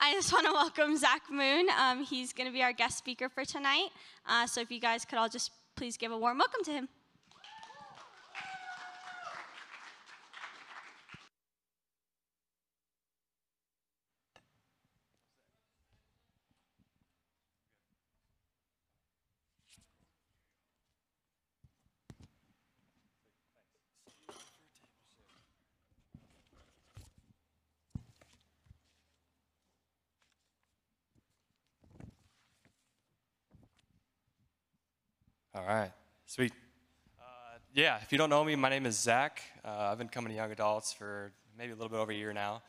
I just want to welcome Zach Moon. Um, he's going to be our guest speaker for tonight. Uh, so if you guys could all just please give a warm welcome to him. Sweet. Uh, yeah, if you don't know me, my name is Zach. Uh, I've been coming to Young Adults for maybe a little bit over a year now.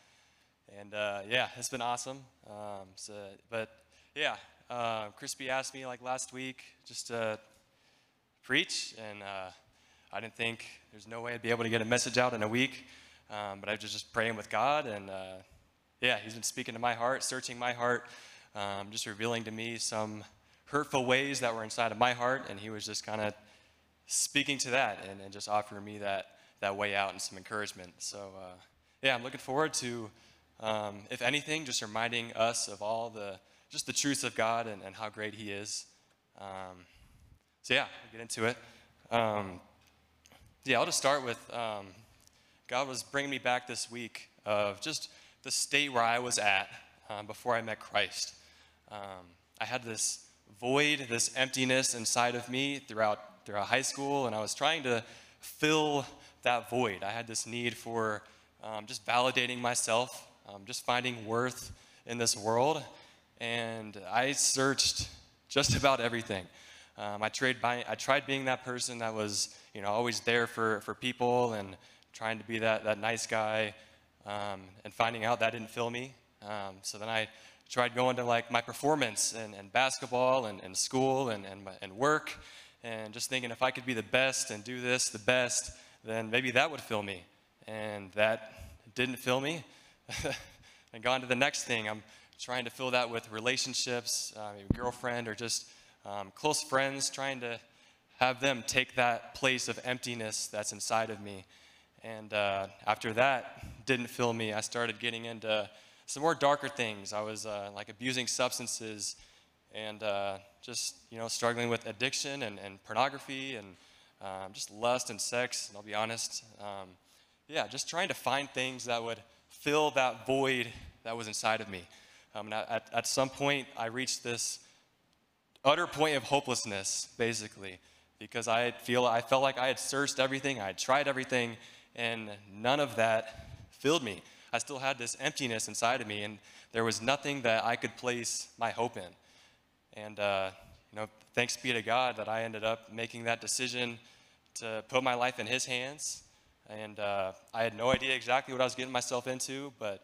And uh, yeah, it's been awesome. Um, so, but yeah, uh, Crispy asked me like last week just to preach, and uh, I didn't think there's no way I'd be able to get a message out in a week. Um, but I was just praying with God, and uh, yeah, He's been speaking to my heart, searching my heart, um, just revealing to me some hurtful ways that were inside of my heart, and he was just kind of speaking to that and, and, just offering me that, that way out and some encouragement. So, uh, yeah, I'm looking forward to, um, if anything, just reminding us of all the, just the truths of God and, and how great he is. Um, so, yeah, we'll get into it. Um, yeah, I'll just start with um, God was bringing me back this week of just the state where I was at um, before I met Christ. Um, I had this void, this emptiness inside of me throughout, throughout high school, and I was trying to fill that void. I had this need for um, just validating myself, um, just finding worth in this world, and I searched just about everything. Um, I, tried by, I tried being that person that was, you know, always there for, for people and trying to be that, that nice guy, um, and finding out that didn't fill me. Um, so then I tried going to like my performance and, and basketball and, and school and, and, and work and just thinking if I could be the best and do this the best, then maybe that would fill me. And that didn't fill me. and gone to the next thing. I'm trying to fill that with relationships, uh, maybe girlfriend or just um, close friends, trying to have them take that place of emptiness that's inside of me. And uh, after that didn't fill me, I started getting into some more darker things. I was uh, like abusing substances and uh, just, you know, struggling with addiction and, and pornography and um, just lust and sex, and I'll be honest. Um, yeah, just trying to find things that would fill that void that was inside of me. Um, and at, at some point, I reached this utter point of hopelessness, basically, because I feel I felt like I had searched everything, I had tried everything, and none of that filled me. I still had this emptiness inside of me, and there was nothing that I could place my hope in. And, uh, you know, thanks be to God that I ended up making that decision to put my life in His hands. And uh, I had no idea exactly what I was getting myself into, but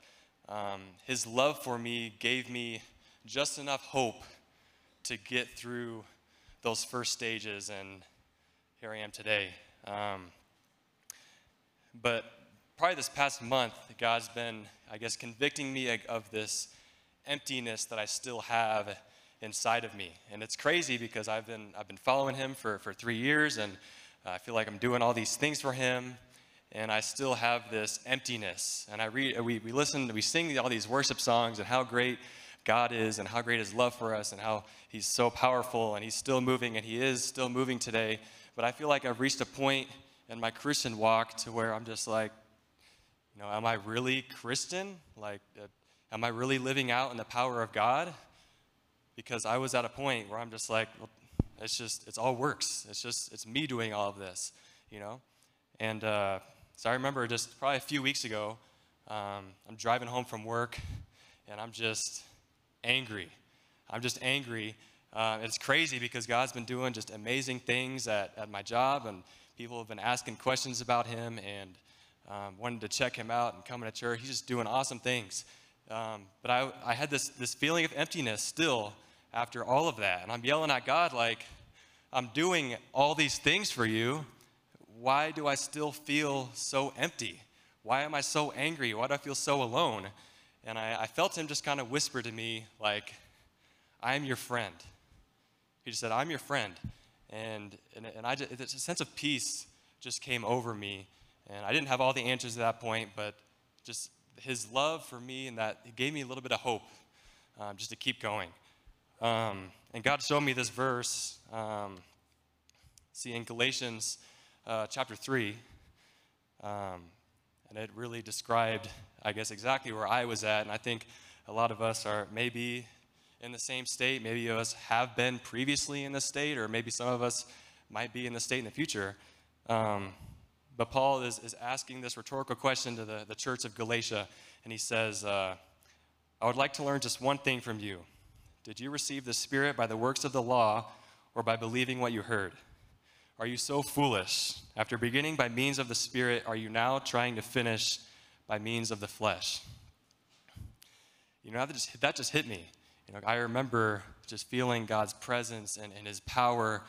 um, His love for me gave me just enough hope to get through those first stages, and here I am today. Um, but probably this past month, God's been, I guess, convicting me of this emptiness that I still have inside of me. And it's crazy because I've been, I've been following Him for, for three years, and I feel like I'm doing all these things for Him, and I still have this emptiness. And I read, we, we listen, we sing all these worship songs and how great God is and how great His love for us and how He's so powerful and He's still moving and He is still moving today. But I feel like I've reached a point in my Christian walk to where I'm just like, you know, am I really Christian? Like, uh, am I really living out in the power of God? Because I was at a point where I'm just like, well, it's just, it's all works. It's just, it's me doing all of this, you know? And uh, so I remember just probably a few weeks ago, um, I'm driving home from work and I'm just angry. I'm just angry. Uh, it's crazy because God's been doing just amazing things at, at my job and people have been asking questions about Him and um, wanted to check him out and coming to church. He's just doing awesome things. Um, but I, I had this, this feeling of emptiness still after all of that. And I'm yelling at God, like, I'm doing all these things for you. Why do I still feel so empty? Why am I so angry? Why do I feel so alone? And I, I felt him just kind of whisper to me, like, I am your friend. He just said, I'm your friend. And, and, and I just, a sense of peace just came over me and I didn't have all the answers at that point, but just his love for me and that gave me a little bit of hope um, just to keep going. Um, and God showed me this verse. Um, see, in Galatians uh, chapter 3, um, and it really described, I guess, exactly where I was at. And I think a lot of us are maybe in the same state. Maybe us have been previously in the state, or maybe some of us might be in the state in the future. Um, but Paul is, is asking this rhetorical question to the, the church of Galatia, and he says, uh, I would like to learn just one thing from you. Did you receive the Spirit by the works of the law or by believing what you heard? Are you so foolish? After beginning by means of the Spirit, are you now trying to finish by means of the flesh? You know, that just, that just hit me. You know, I remember just feeling God's presence and, and His power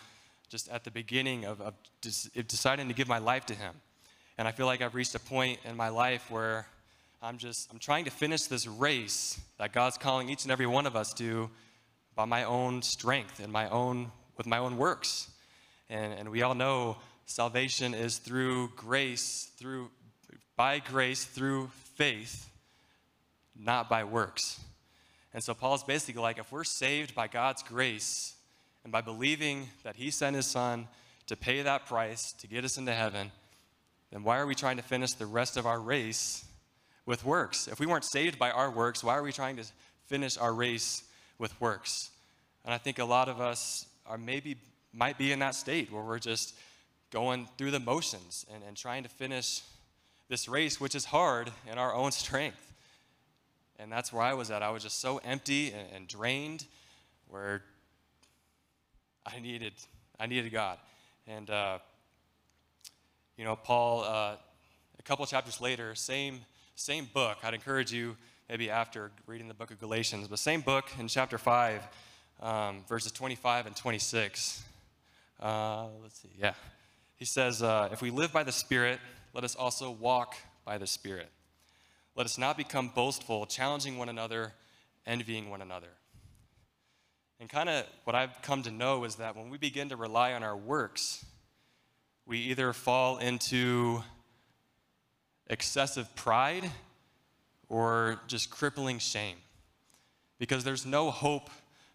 just at the beginning of, of deciding to give my life to Him. And I feel like I've reached a point in my life where I'm just I'm trying to finish this race that God's calling each and every one of us to by my own strength and my own with my own works. And, and we all know salvation is through grace, through by grace, through faith, not by works. And so Paul's basically like, if we're saved by God's grace and by believing that He sent His Son to pay that price to get us into heaven, then why are we trying to finish the rest of our race with works? If we weren't saved by our works, why are we trying to finish our race with works? And I think a lot of us are maybe might be in that state where we're just going through the motions and, and trying to finish this race, which is hard in our own strength. And that's where I was at. I was just so empty and, and drained where I needed, I needed God. And, uh, you know, Paul, uh, a couple chapters later, same, same book. I'd encourage you maybe after reading the book of Galatians, but same book in chapter 5, um, verses 25 and 26. Uh, let's see, yeah. He says, uh, If we live by the Spirit, let us also walk by the Spirit. Let us not become boastful, challenging one another, envying one another. And kind of what I've come to know is that when we begin to rely on our works, we either fall into excessive pride or just crippling shame. Because there's no hope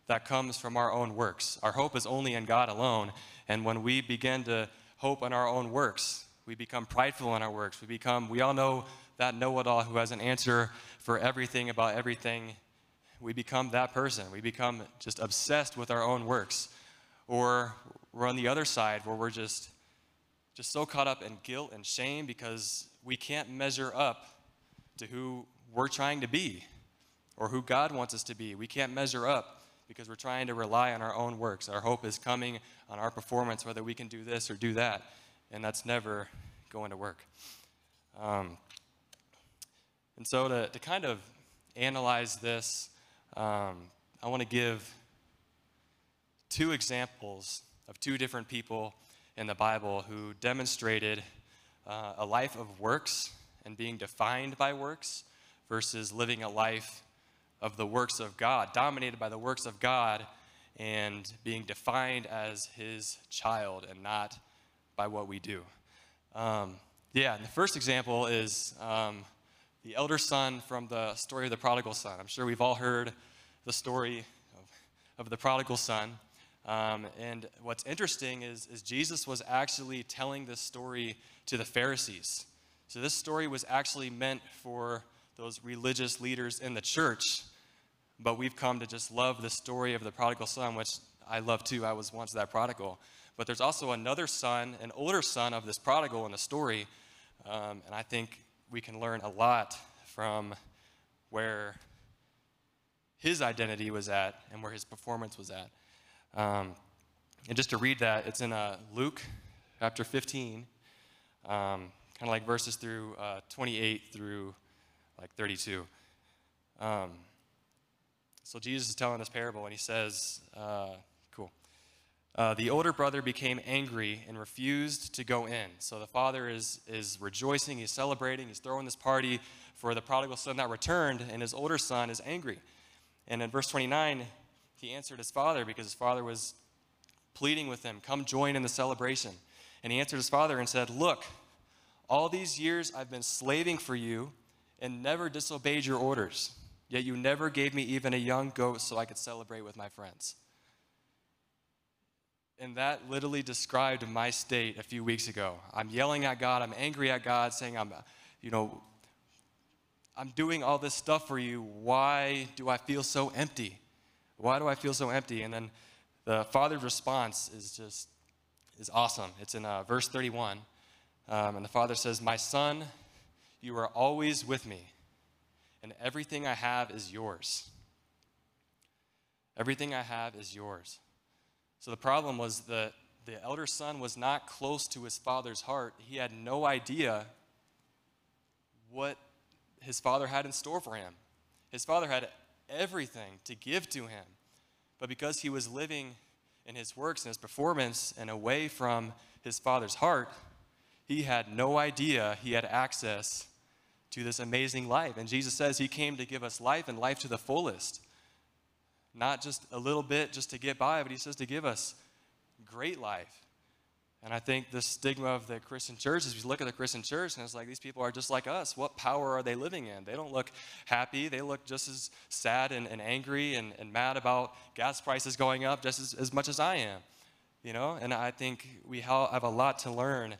that comes from our own works. Our hope is only in God alone. And when we begin to hope in our own works, we become prideful in our works. We become, we all know that know it all who has an answer for everything about everything. We become that person. We become just obsessed with our own works. Or we're on the other side where we're just, just so caught up in guilt and shame because we can't measure up to who we're trying to be or who God wants us to be. We can't measure up because we're trying to rely on our own works. Our hope is coming on our performance, whether we can do this or do that, and that's never going to work. Um, and so, to, to kind of analyze this, um, I want to give two examples of two different people in the Bible who demonstrated uh, a life of works and being defined by works versus living a life of the works of God, dominated by the works of God and being defined as his child and not by what we do. Um, yeah, and the first example is um, the elder son from the story of the prodigal son. I'm sure we've all heard the story of, of the prodigal son. Um, and what's interesting is, is Jesus was actually telling this story to the Pharisees. So this story was actually meant for those religious leaders in the church, but we've come to just love the story of the prodigal son, which I love too. I was once that prodigal. But there's also another son, an older son of this prodigal in the story, um, and I think we can learn a lot from where his identity was at and where his performance was at. Um, and just to read that, it's in uh, Luke chapter 15, um, kind of like verses through uh, 28 through like 32. Um, so Jesus is telling this parable, and he says, uh, cool. uh, the older brother became angry and refused to go in. So the father is, is rejoicing, he's celebrating, he's throwing this party for the prodigal son that returned, and his older son is angry. And in verse 29, he answered his father because his father was pleading with him, Come join in the celebration. And he answered his father and said, Look, all these years I've been slaving for you and never disobeyed your orders. Yet you never gave me even a young goat so I could celebrate with my friends. And that literally described my state a few weeks ago. I'm yelling at God, I'm angry at God, saying, I'm, you know, I'm doing all this stuff for you. Why do I feel so empty? Why do I feel so empty? And then the father's response is just is awesome. It's in uh, verse 31. Um, and the father says, My son, you are always with me, and everything I have is yours. Everything I have is yours. So the problem was that the elder son was not close to his father's heart. He had no idea what his father had in store for him. His father had everything to give to him. But because he was living in his works and his performance and away from his father's heart, he had no idea he had access to this amazing life. And Jesus says he came to give us life and life to the fullest. Not just a little bit just to get by, but he says to give us great life. And I think the stigma of the Christian church is you look at the Christian church and it's like these people are just like us. What power are they living in? They don't look happy. They look just as sad and, and angry and, and mad about gas prices going up just as, as much as I am. You know, and I think we have a lot to learn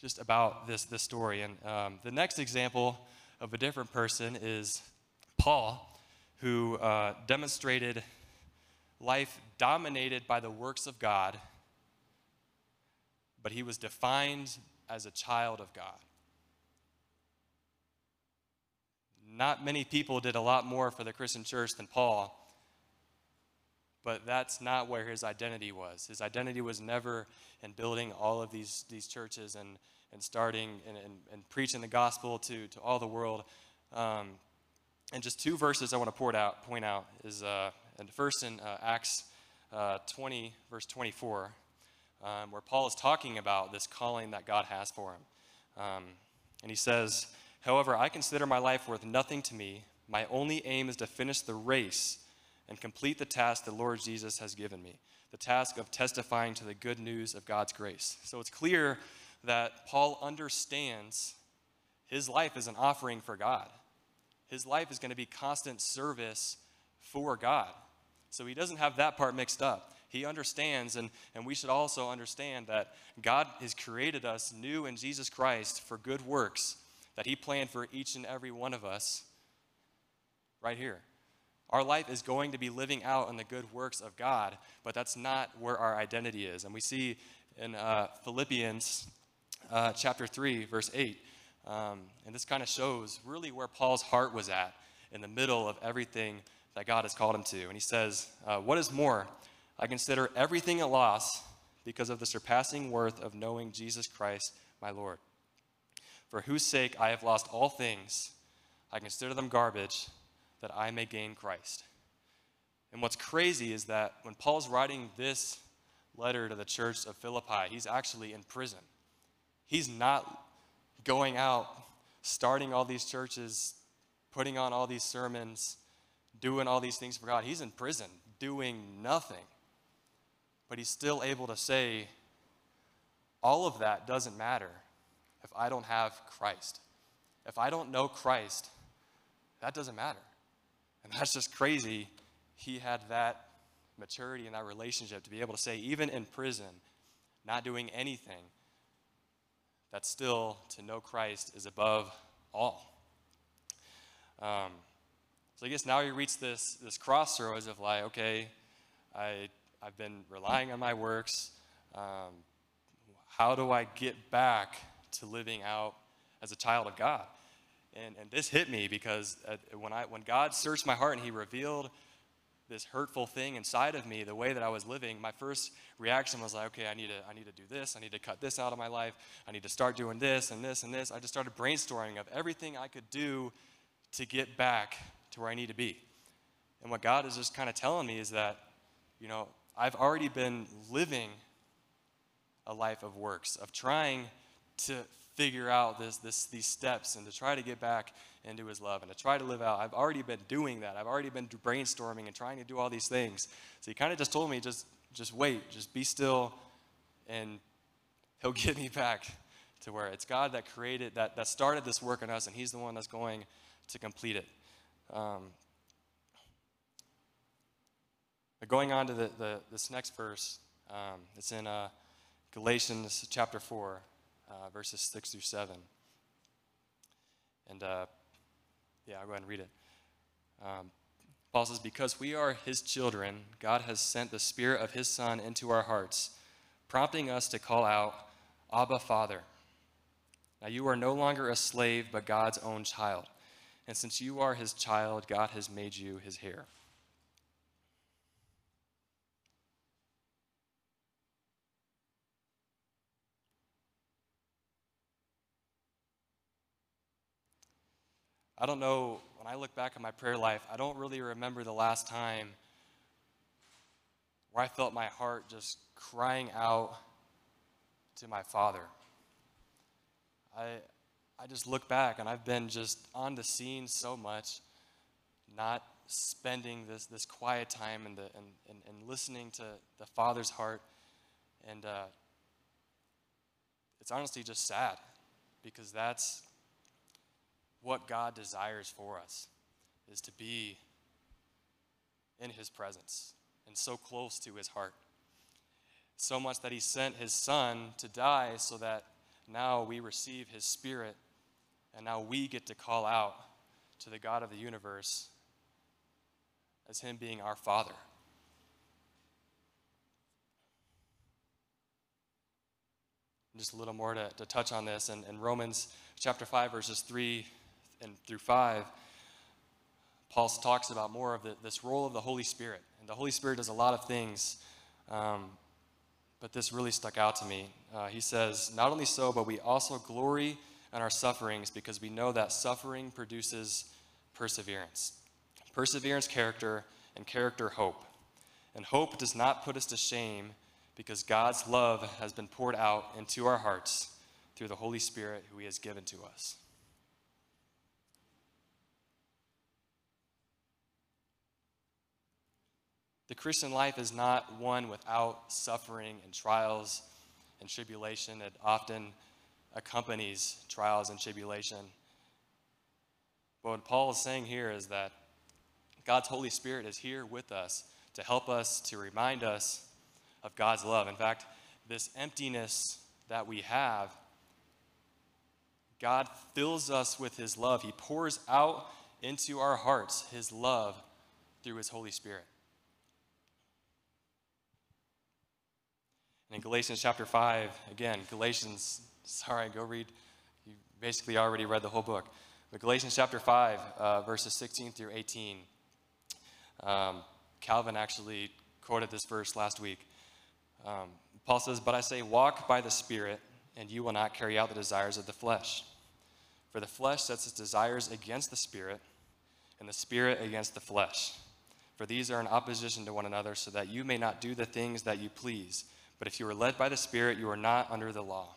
just about this, this story. And um, the next example of a different person is Paul, who uh, demonstrated life dominated by the works of God but he was defined as a child of God. Not many people did a lot more for the Christian church than Paul, but that's not where his identity was. His identity was never in building all of these, these churches and, and starting and, and, and preaching the gospel to, to all the world. Um, and just two verses I want to point out, point out is uh, and first in uh, Acts uh, 20, verse 24 um, where Paul is talking about this calling that God has for him. Um, and he says, However, I consider my life worth nothing to me. My only aim is to finish the race and complete the task the Lord Jesus has given me the task of testifying to the good news of God's grace. So it's clear that Paul understands his life is an offering for God. His life is going to be constant service for God. So he doesn't have that part mixed up. He understands, and, and we should also understand that God has created us new in Jesus Christ for good works that He planned for each and every one of us right here. Our life is going to be living out in the good works of God, but that's not where our identity is. And we see in uh, Philippians uh, chapter 3, verse 8, um, and this kind of shows really where Paul's heart was at in the middle of everything that God has called him to. And he says, uh, What is more, I consider everything a loss because of the surpassing worth of knowing Jesus Christ, my Lord, for whose sake I have lost all things. I consider them garbage that I may gain Christ. And what's crazy is that when Paul's writing this letter to the church of Philippi, he's actually in prison. He's not going out, starting all these churches, putting on all these sermons, doing all these things for God. He's in prison, doing nothing. But he's still able to say, all of that doesn't matter if I don't have Christ. If I don't know Christ, that doesn't matter. And that's just crazy. He had that maturity and that relationship to be able to say, even in prison, not doing anything, that still to know Christ is above all. Um, so I guess now you reach this, this crossroads of like, okay, I I've been relying on my works. Um, how do I get back to living out as a child of God? And, and this hit me because uh, when, I, when God searched my heart and He revealed this hurtful thing inside of me, the way that I was living, my first reaction was like, okay, I need to, I need to do this. I need to cut this out of my life. I need to start doing this and this and this. I just started brainstorming of everything I could do to get back to where I need to be. And what God is just kind of telling me is that, you know, I've already been living a life of works, of trying to figure out this, this, these steps and to try to get back into his love and to try to live out. I've already been doing that. I've already been brainstorming and trying to do all these things. So he kind of just told me, just, just wait, just be still, and he'll get me back to where it's God that created, that, that started this work in us, and he's the one that's going to complete it. Um, going on to the, the, this next verse, um, it's in uh, Galatians chapter 4, uh, verses 6 through 7. And uh, yeah, I'll go ahead and read it. Um, Paul says, Because we are his children, God has sent the Spirit of his Son into our hearts, prompting us to call out, Abba, Father. Now you are no longer a slave, but God's own child. And since you are his child, God has made you his heir. I don't know, when I look back at my prayer life, I don't really remember the last time where I felt my heart just crying out to my Father. I, I just look back and I've been just on the scene so much, not spending this, this quiet time and, the, and, and, and listening to the Father's heart. And uh, it's honestly just sad because that's what God desires for us is to be in his presence and so close to his heart. So much that he sent his son to die so that now we receive his spirit and now we get to call out to the God of the universe as him being our father. Just a little more to, to touch on this. And in Romans chapter 5, verses 3 and through 5, Paul talks about more of the, this role of the Holy Spirit. And the Holy Spirit does a lot of things, um, but this really stuck out to me. Uh, he says, Not only so, but we also glory in our sufferings because we know that suffering produces perseverance. Perseverance, character, and character, hope. And hope does not put us to shame because God's love has been poured out into our hearts through the Holy Spirit who He has given to us. The Christian life is not one without suffering and trials and tribulation. It often accompanies trials and tribulation. But what Paul is saying here is that God's Holy Spirit is here with us to help us, to remind us of God's love. In fact, this emptiness that we have, God fills us with His love. He pours out into our hearts His love through His Holy Spirit. And in Galatians chapter 5, again, Galatians, sorry, go read. You basically already read the whole book. But Galatians chapter 5, uh, verses 16 through 18. Um, Calvin actually quoted this verse last week. Um, Paul says, But I say, walk by the Spirit, and you will not carry out the desires of the flesh. For the flesh sets its desires against the Spirit, and the Spirit against the flesh. For these are in opposition to one another, so that you may not do the things that you please. But if you are led by the Spirit, you are not under the law.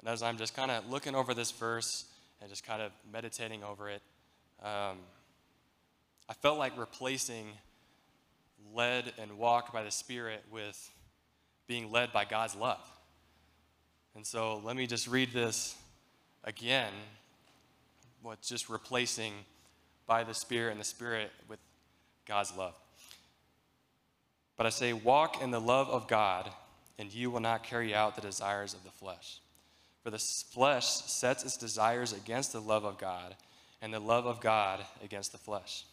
And as I'm just kind of looking over this verse and just kind of meditating over it, um, I felt like replacing led and walked by the Spirit with being led by God's love. And so let me just read this again, what's just replacing by the Spirit and the Spirit with God's love. But I say, walk in the love of God, and you will not carry out the desires of the flesh. For the flesh sets its desires against the love of God, and the love of God against the flesh.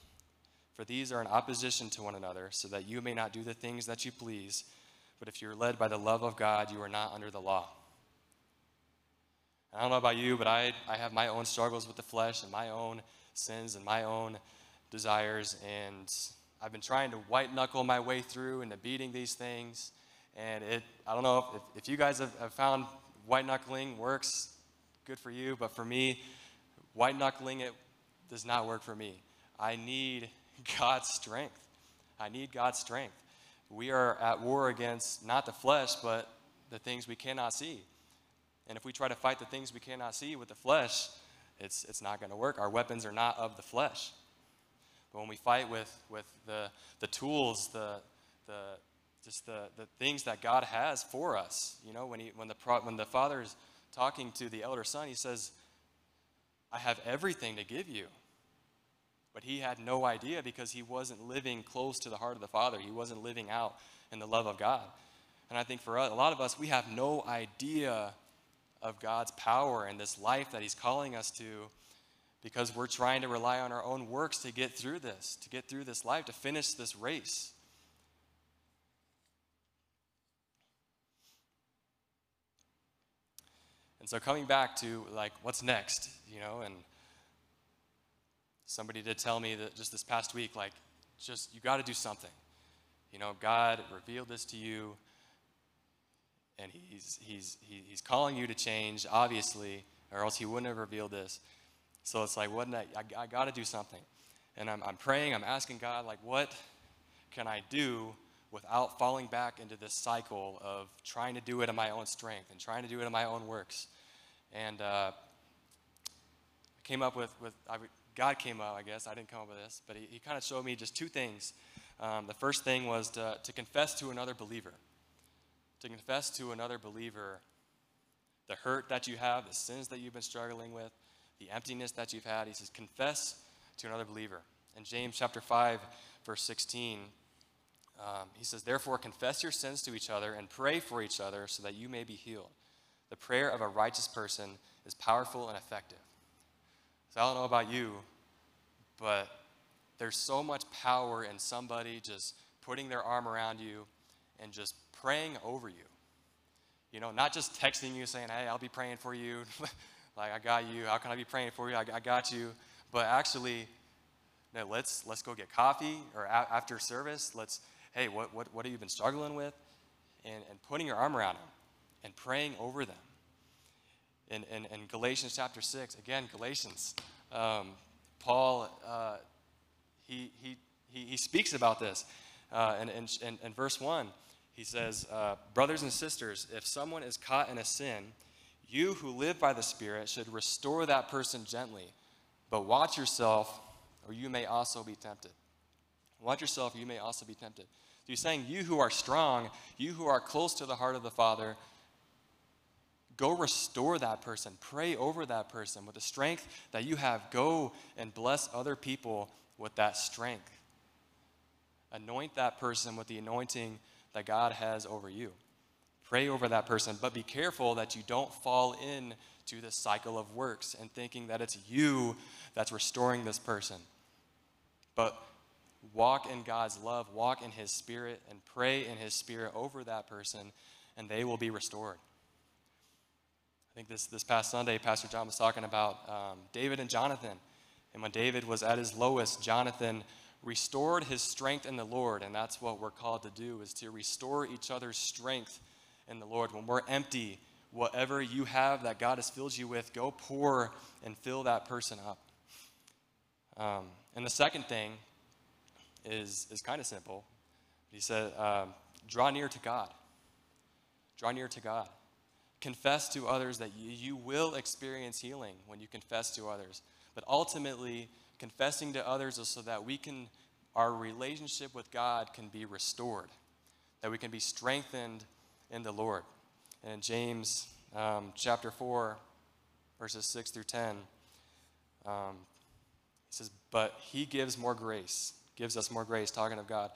For these are in opposition to one another, so that you may not do the things that you please. But if you're led by the love of God, you are not under the law. I don't know about you, but I, I have my own struggles with the flesh and my own sins and my own desires. And I've been trying to white knuckle my way through into beating these things. And it, I don't know if, if you guys have, have found white knuckling works, good for you. But for me, white knuckling, it does not work for me. I need God's strength. I need God's strength. We are at war against not the flesh, but the things we cannot see. And if we try to fight the things we cannot see with the flesh, it's, it's not going to work. Our weapons are not of the flesh. But when we fight with, with the, the tools, the, the, just the, the things that God has for us, you know, when, he, when, the, when the father is talking to the elder son, he says, I have everything to give you. But he had no idea because he wasn't living close to the heart of the Father. He wasn't living out in the love of God. And I think for a lot of us, we have no idea of God's power and this life that He's calling us to because we're trying to rely on our own works to get through this, to get through this life, to finish this race. And so coming back to like what's next, you know, and somebody did tell me that just this past week, like, just you got to do something. You know, God revealed this to you, and he's, he's, he's calling you to change, obviously, or else he wouldn't have revealed this. So it's like, what I, I, I got to do something. And I'm, I'm praying, I'm asking God, like, what can I do without falling back into this cycle of trying to do it in my own strength and trying to do it in my own works? And uh, I came up with, with I, God came up, I guess. I didn't come up with this, but he, he kind of showed me just two things. Um, the first thing was to, to confess to another believer. To confess to another believer the hurt that you have, the sins that you've been struggling with, the emptiness that you've had. He says, confess to another believer. In James chapter 5, verse 16, um, he says, Therefore, confess your sins to each other and pray for each other so that you may be healed. The prayer of a righteous person is powerful and effective. So I don't know about you, but there's so much power in somebody just putting their arm around you and just praying over you. You know, not just texting you saying, hey, I'll be praying for you. like, I got you. How can I be praying for you? I, I got you. But actually, no, let's, let's go get coffee or a- after service. Let's, hey, what, what, what have you been struggling with? And, and putting your arm around them and praying over them. In, in, in Galatians chapter 6, again, Galatians, um, Paul, uh, he, he, he, he, speaks about this. Uh, in, in, in, verse 1, he says, uh, Brothers and sisters, if someone is caught in a sin, you who live by the Spirit should restore that person gently. But watch yourself, or you may also be tempted. Watch yourself, you may also be tempted. So he's saying, You who are strong, you who are close to the heart of the Father, Go restore that person. Pray over that person with the strength that you have. Go and bless other people with that strength. Anoint that person with the anointing that God has over you. Pray over that person, but be careful that you don't fall into the cycle of works and thinking that it's you that's restoring this person. But walk in God's love, walk in His Spirit, and pray in His Spirit over that person, and they will be restored I think this, this past Sunday, Pastor John was talking about um, David and Jonathan. And when David was at his lowest, Jonathan restored his strength in the Lord. And that's what we're called to do, is to restore each other's strength in the Lord. When we're empty, whatever you have that God has filled you with, go pour and fill that person up. Um, and the second thing is, is kind of simple. He said, um, draw near to God. Draw near to God confess to others that you, you will experience healing when you confess to others. But ultimately, confessing to others is so that we can, our relationship with God can be restored, that we can be strengthened in the Lord. And in James um, chapter 4, verses 6 through 10, um, he says, But he gives more grace, gives us more grace, talking of God.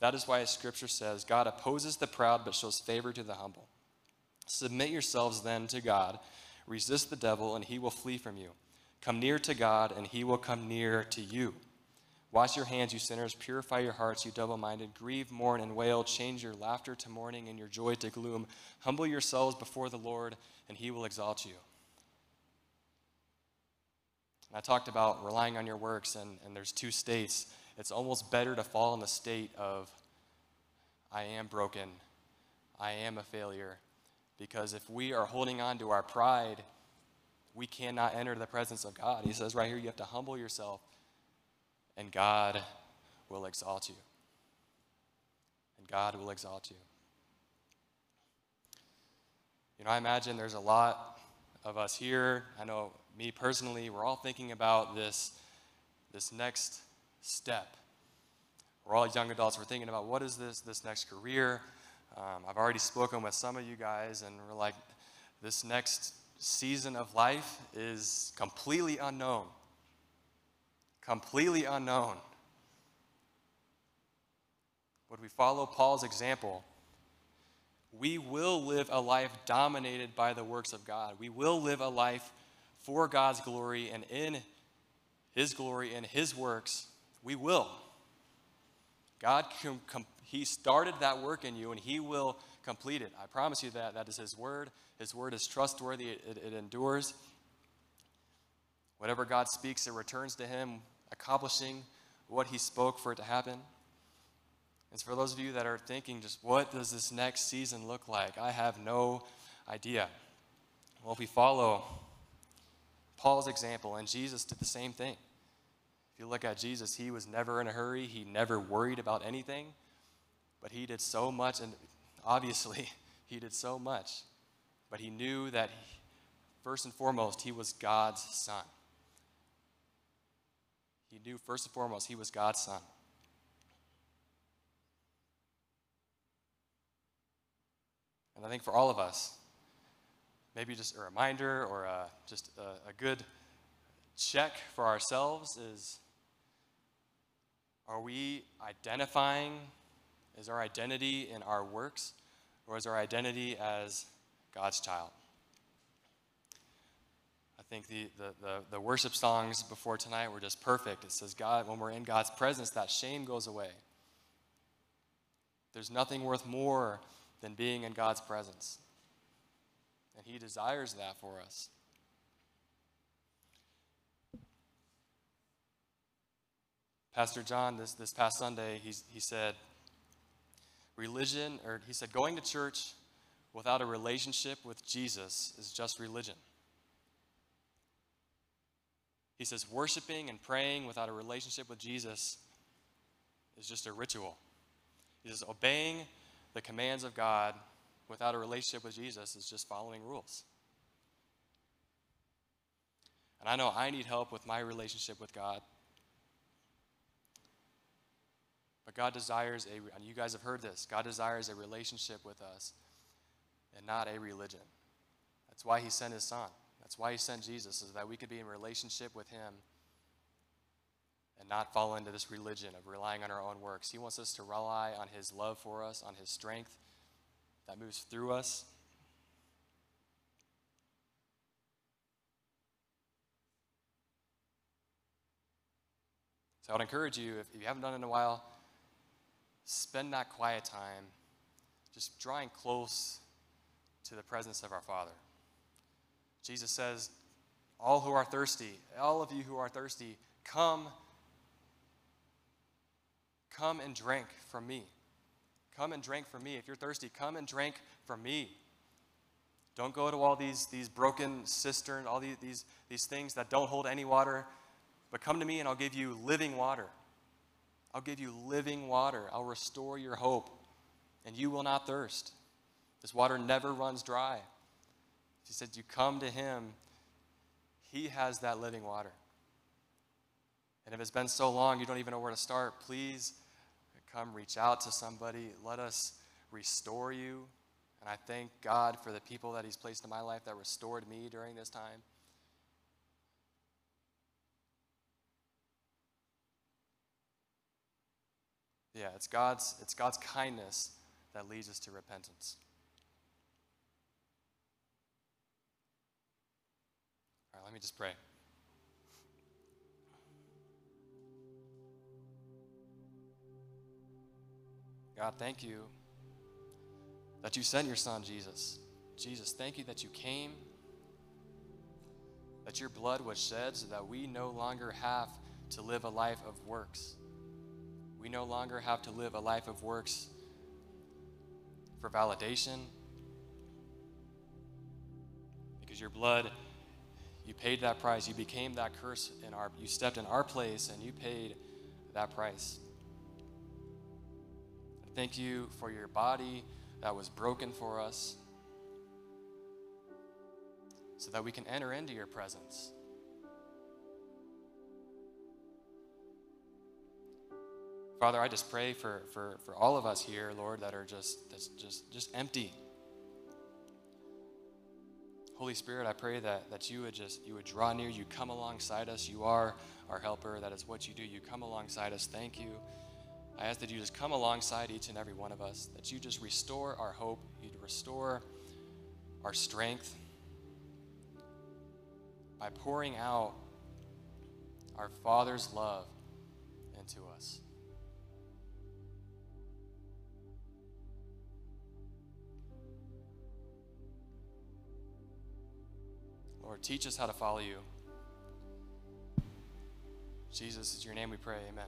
That is why scripture says, God opposes the proud but shows favor to the humble. Submit yourselves then to God. Resist the devil, and he will flee from you. Come near to God, and he will come near to you. Wash your hands, you sinners. Purify your hearts, you double minded. Grieve, mourn, and wail. Change your laughter to mourning and your joy to gloom. Humble yourselves before the Lord, and he will exalt you. And I talked about relying on your works, and, and there's two states. It's almost better to fall in the state of, I am broken, I am a failure, because if we are holding on to our pride, we cannot enter the presence of God. He says right here, you have to humble yourself, and God will exalt you. And God will exalt you. You know, I imagine there's a lot of us here. I know me personally, we're all thinking about this, this next step. We're all young adults. We're thinking about what is this, this next career? Um, I've already spoken with some of you guys, and we're like, this next season of life is completely unknown. Completely unknown. Would we follow Paul's example? We will live a life dominated by the works of God. We will live a life for God's glory and in His glory and His works. We will. God, He started that work in you and He will complete it. I promise you that. That is His word. His word is trustworthy, it, it endures. Whatever God speaks, it returns to Him, accomplishing what He spoke for it to happen. And for those of you that are thinking, just what does this next season look like? I have no idea. Well, if we follow Paul's example, and Jesus did the same thing. If you look at Jesus, he was never in a hurry, he never worried about anything, but he did so much, and obviously, he did so much. But he knew that, he, first and foremost, he was God's son. He knew, first and foremost, he was God's son. And I think for all of us, maybe just a reminder or a, just a, a good check for ourselves is are we identifying, is our identity in our works, or is our identity as God's child? I think the, the, the, the, worship songs before tonight were just perfect. It says, God, when we're in God's presence, that shame goes away. There's nothing worth more than being in God's presence. And He desires that for us. Pastor John, this, this past Sunday, he's, he said, religion, or he said, going to church without a relationship with Jesus is just religion. He says, worshiping and praying without a relationship with Jesus is just a ritual. He says, obeying the commands of God without a relationship with Jesus is just following rules. And I know I need help with my relationship with God. But God desires a, and you guys have heard this, God desires a relationship with us and not a religion. That's why He sent His Son. Why He sent Jesus, is that we could be in relationship with Him and not fall into this religion of relying on our own works. He wants us to rely on His love for us, on His strength that moves through us. So I would encourage you, if you haven't done it in a while, spend that quiet time just drawing close to the presence of our Father. Jesus says, All who are thirsty, all of you who are thirsty, come Come and drink from me. Come and drink from me. If you're thirsty, come and drink from me. Don't go to all these, these broken cisterns, all these, these, these things that don't hold any water, but come to me and I'll give you living water. I'll give you living water. I'll restore your hope, and you will not thirst. This water never runs dry. He said, You come to him, he has that living water. And if it's been so long you don't even know where to start, please come reach out to somebody. Let us restore you. And I thank God for the people that He's placed in my life that restored me during this time. Yeah, it's God's, it's God's kindness that leads us to repentance. All right, let me just pray. God, thank you that you sent your son, Jesus. Jesus, thank you that you came, that your blood was shed so that we no longer have to live a life of works. We no longer have to live a life of works for validation. Because your blood, you paid that price. You became that curse in our, you stepped in our place and you paid that price. Thank you for your body that was broken for us so that we can enter into your presence. Father, I just pray for, for, for all of us here, Lord, that are just, just, just, just empty. Holy Spirit, I pray that, that you would just you would draw near, you come alongside us. You are our helper. That is what you do. You come alongside us. Thank you. I ask that you just come alongside each and every one of us, that you just restore our hope, you restore our strength by pouring out our Father's love into us. Lord, teach us how to follow you. Jesus, is your name we pray. Amen.